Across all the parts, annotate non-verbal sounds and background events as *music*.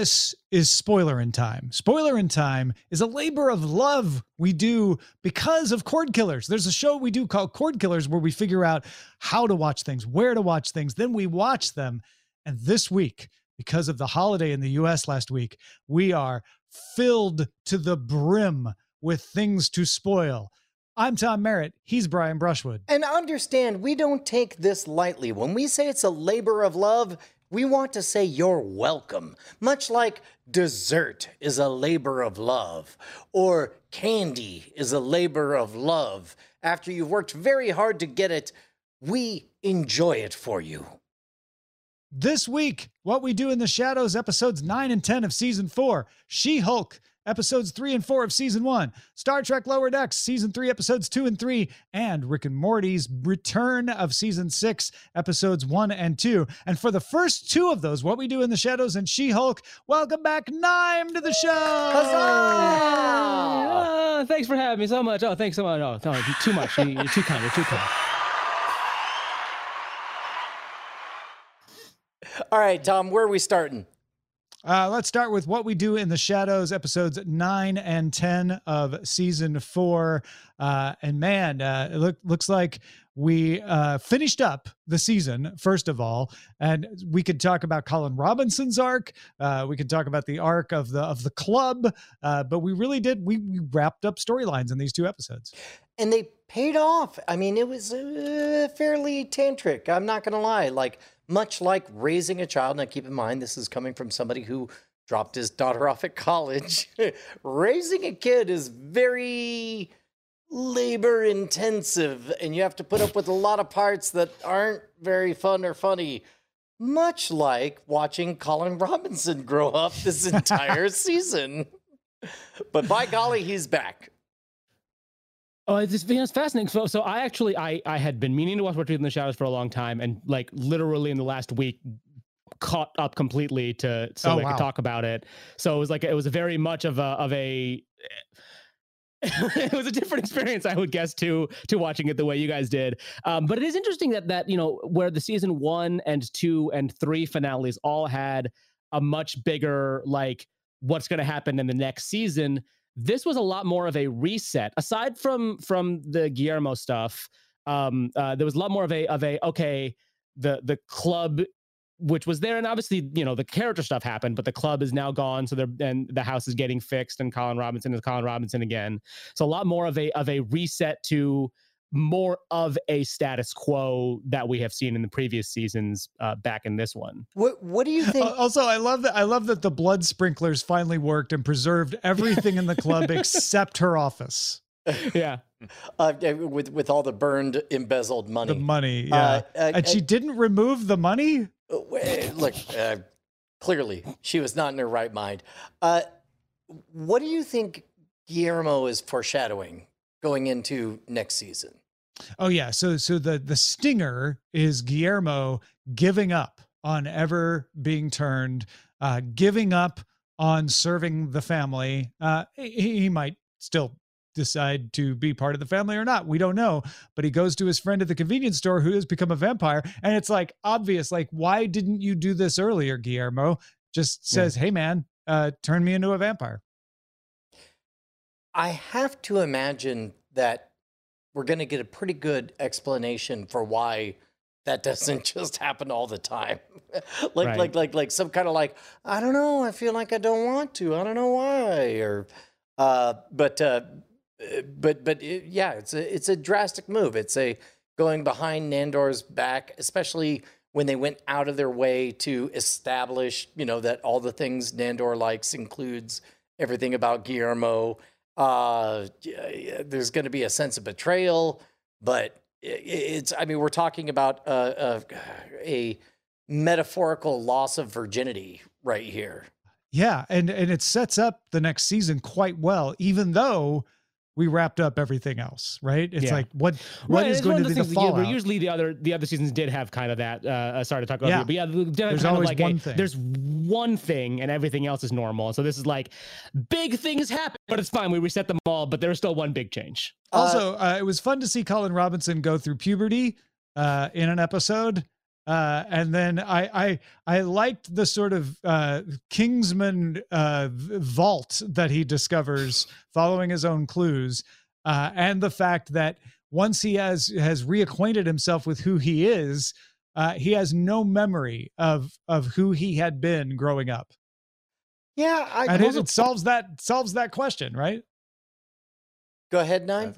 This is Spoiler in Time. Spoiler in Time is a labor of love we do because of Cord Killers. There's a show we do called Cord Killers where we figure out how to watch things, where to watch things, then we watch them. And this week, because of the holiday in the US last week, we are filled to the brim with things to spoil. I'm Tom Merritt. He's Brian Brushwood. And understand, we don't take this lightly. When we say it's a labor of love, we want to say you're welcome, much like dessert is a labor of love, or candy is a labor of love. After you've worked very hard to get it, we enjoy it for you. This week, What We Do in the Shadows, episodes 9 and 10 of season 4, She Hulk, episodes 3 and 4 of season 1, Star Trek Lower Decks, season 3, episodes 2 and 3, and Rick and Morty's return of season 6, episodes 1 and 2. And for the first two of those, What We Do in the Shadows and She Hulk, welcome back Nime to the show. Uh, thanks for having me so much. Oh, thanks so much. Oh, no, too much. You're too kind. You're too kind. All right, Tom, where are we starting? Uh, let's start with What We Do in the Shadows, episodes 9 and 10 of season 4. Uh, and man, uh, it look, looks like we uh, finished up the season, first of all. And we could talk about Colin Robinson's arc. Uh, we could talk about the arc of the of the club. Uh, but we really did, we, we wrapped up storylines in these two episodes. And they paid off. I mean, it was uh, fairly tantric. I'm not going to lie. Like, much like raising a child. Now, keep in mind, this is coming from somebody who dropped his daughter *laughs* off at college. raising a kid is very labor intensive, and you have to put up with a lot of parts that aren't very fun or funny. Much like watching Colin Robinson grow up this *laughs* entire season. But by golly, he's back. Oh, it's just it's fascinating. So, so I actually I I had been meaning to watch What We Do in the Shadows for a long time, and like literally in the last week caught up completely to so Oh, I wow. could talk about it. So it was like it was very much of a of a *laughs* it was a different experience, I would guess, to to watching it the way you guys did. Um, but it is interesting that that you know where the season one and two and three finales all had a much bigger like what's going to happen in the next season. This was a lot more of a reset. Aside from from the Guillermo stuff, um, uh, there was a lot more of a of a okay. The the club which was there and obviously you know the character stuff happened but the club is now gone so they're and the house is getting fixed and colin robinson is colin robinson again so a lot more of a of a reset to more of a status quo that we have seen in the previous seasons uh, back in this one What What do you think? Uh, Also, I love that. I love that the blood sprinklers finally worked and preserved everything in the club *laughs* except her office, yeah uh, with with all the burned embezzled money. the money. Yeah, Uh, uh, and she didn't remove the money. uh, look, uh, clearly she was not in her right mind. Uh, what do you think Guillermo is foreshadowing going into next season? Oh yeah. So so the the stinger is Guillermo giving up on ever being turned, uh, giving up on serving the family. Uh, he, he might still decide to be part of the family or not. We don't know. But he goes to his friend at the convenience store who has become a vampire, and it's like obvious. Like, why didn't you do this earlier, Guillermo? Just says, "Hey man, uh, turn me into a vampire." I have to imagine that we're going to get a pretty good explanation for why that *laughs* doesn't just happen all the time. *laughs* like Right. like like like some kind of like I don't know, I feel like I don't want to. I don't know why or uh but uh uh, but but it, yeah, it's a it's a drastic move. It's a going behind Nandor's back, especially when they went out of their way to establish, you know, that all the things Nandor likes includes everything about Guillermo. Uh, there's going to be a sense of betrayal, but it's. I mean, we're talking about a, a, a metaphorical loss of virginity right here. Yeah, and and it sets up the next season quite well, even though we wrapped up everything else, right? It's Yeah. like what what Right, is going to be the those things that, yeah, where usually the other the other seasons did have kind of that. Uh, uh, sorry to talk about Yeah. it, but yeah, the- the- There's always like one a, thing. There's one thing, and everything else is normal. So this is like big things happen, but it's fine. We reset them all, but there's still one big change. Also, uh, it was fun to see Colin Robinson go through puberty uh, in an episode. Uh, and then I, I I liked the sort of uh, Kingsman uh, vault that he discovers following his own clues, uh, and the fact that once he has has reacquainted himself with who he is, uh, he has no memory of of who he had been growing up, Yeah, I and it, it solves that solves that question, right? go ahead, nine.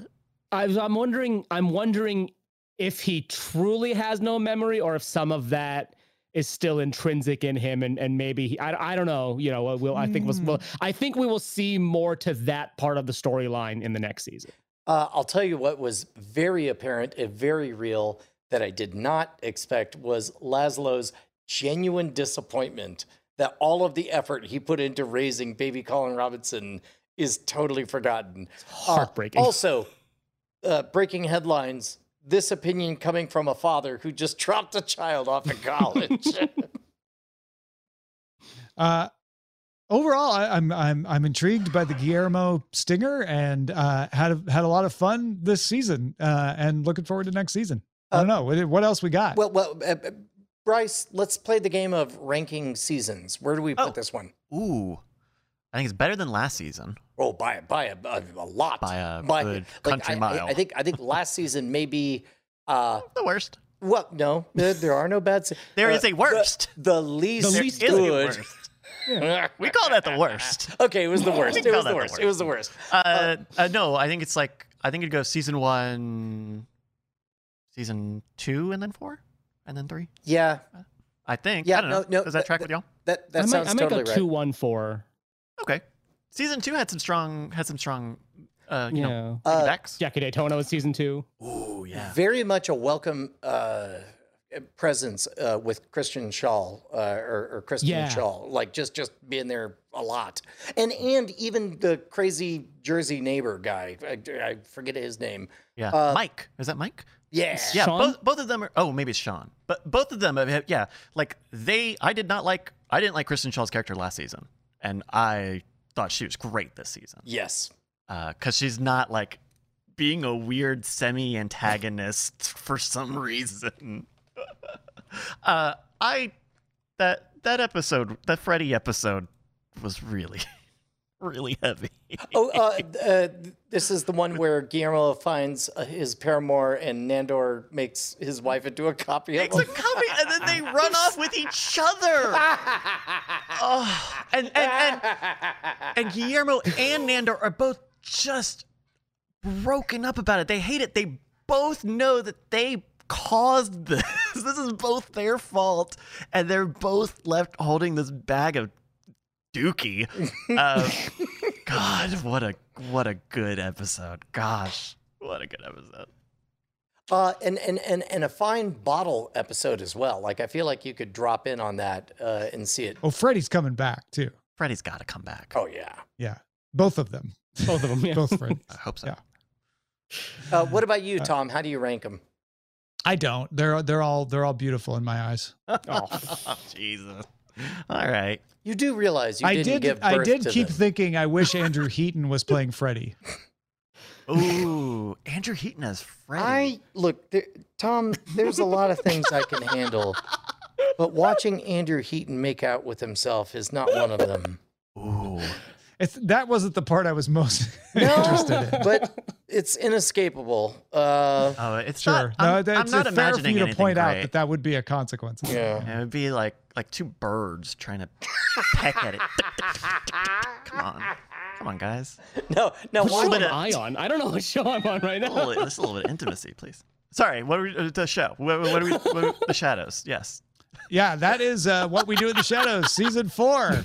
I was, I'm wondering. I'm wondering if he truly has no memory, or if some of that is still intrinsic in him, and and maybe he, I I don't know. You know, we'll I think we'll, Hmm. we'll I think we will see more to that part of the storyline in the next season. Uh, I'll tell you what was very apparent and very real that I did not expect was Laszlo's genuine disappointment that all of the effort he put into raising baby Colin Robinson is totally forgotten. Uh, Heartbreaking. also, uh, breaking headlines. This opinion coming from a father who just dropped a child off at college. *laughs* *laughs* Uh, overall, I, I'm I'm I'm intrigued by the Guillermo stinger and uh, had a, had a lot of fun this season, uh, and looking forward to next season. I don't know what, what else we got. well, well, uh, uh, Bryce, let's play the game of ranking seasons. Where do we put Oh. this one? Ooh, I think it's better than last season. Oh, by by a, a, a lot. By a good country I, I- mile. I, think I think last season maybe. Uh, The worst. well, no, there, there are no bad. se- There uh, is a worst. The, the least, There least is a good. worst. *laughs* We call that the worst. *laughs* okay, it was the worst. It was that the the worst. It was the worst. Uh, uh, no, I think it's like I think it goes season one, season two, and then four, and then three. Yeah, I think. Yeah, I don't no, know. no, Does that that- track with y'all? that that I might, sounds I might totally go right. two one four. Okay. Season two had some strong had some strong, uh, you know, Yeah. Uh, piggybacks. Jackie Daytona was season two. Ooh, yeah. Very much a welcome uh, presence uh, with Kristen Schaal uh, or, or Kristen Yeah. Schaal, like just just being there a lot, and and even the crazy Jersey neighbor guy. I, I forget his name. Yeah. Uh, Mike. Is that Mike? Yeah, Yeah, Sean? both both of them are. Oh, maybe it's Sean, but both of them have. Yeah, like they. I did not like. I didn't like Kristen Schaal's character last season, and I thought she was great this season Yes. because she's not like being a weird semi-antagonist *laughs* for some reason. *laughs* uh, I that that episode, that Freddy episode, was really, *laughs* really heavy. Oh, uh, uh, this is the one where Guillermo finds uh, his paramour and Nandor makes his wife into a copy of It's a him. copy, and then they run off with each other. Oh, and and and *laughs* and Guillermo and Nandor are both just broken up about it. They hate it. They both know that they caused *laughs* this. This is both their fault, and they're both left holding this bag of dookie. Uh, *laughs* God, what a what a good episode. Gosh, what a good episode. Uh, and, and, and, and a fine bottle episode as well. Like, I feel like you could drop in on that uh, and see it. oh, Freddy's coming back too. Freddy's got to come back. Oh, yeah. Yeah, both of them. Both of them. Yeah. *laughs* both *laughs* Freddy's. I hope so. Yeah. Uh, what about you, Tom? How do you rank them? I don't. They're they're all they're all beautiful in my eyes. *laughs* Oh. Jesus. All right. You do realize you I didn't did give birth I did to keep them. thinking I wish Andrew Heaton was playing Freddy. Ooh, Andrew Heaton as Freddy. I look, there, Tom. There's a lot of things I can handle, but watching Andrew Heaton make out with himself is not one of them. Ooh. It's that wasn't the part I was most *laughs* No, interested in. but it's inescapable. Uh, Oh, it's Sure. not. I'm, no, I'm it's not fair for you to anything point out that that would be a consequence. yeah. It would be like like two birds trying to peck at it. *laughs* Come on, come on, guys. *laughs* No, no. What show am I on? I don't know what show I'm on right now. little, just a little bit of intimacy, please. Sorry, what are we, uh, the show? What, what are we? What are, the shadows. Yes. Yeah, that is uh, what we do in the shadows, season four. *laughs*